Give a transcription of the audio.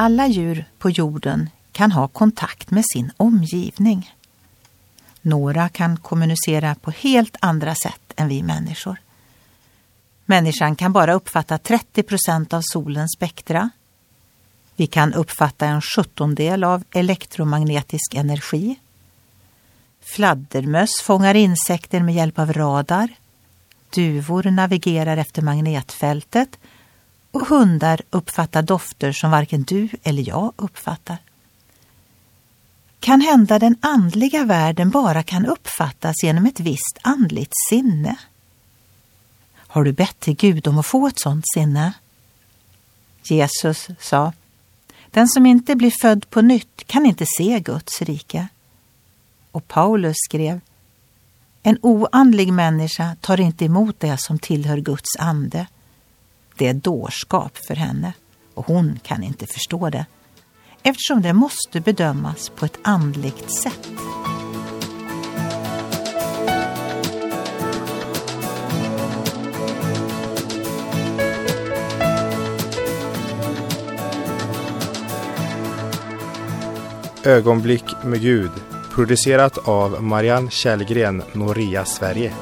Alla djur på jorden kan ha kontakt med sin omgivning. Några kan kommunicera på helt andra sätt än vi människor. Människan kan bara uppfatta 30 procent av solens spektra. Vi kan uppfatta en sjuttondel av elektromagnetisk energi. Fladdermöss fångar insekter med hjälp av radar. Duvor navigerar efter magnetfältet och hundar uppfattar dofter som varken du eller jag uppfattar. Kan hända den andliga världen bara kan uppfattas genom ett visst andligt sinne. Har du bett till Gud om att få ett sådant sinne? Jesus sa, den som inte blir född på nytt kan inte se Guds rike. Och Paulus skrev, en oandlig människa tar inte emot det som tillhör Guds ande. Det är dårskap för henne och hon kan inte förstå det eftersom det måste bedömas på ett andligt sätt. Ögonblick med Gud producerat av Marianne Källgren, Noria Sverige.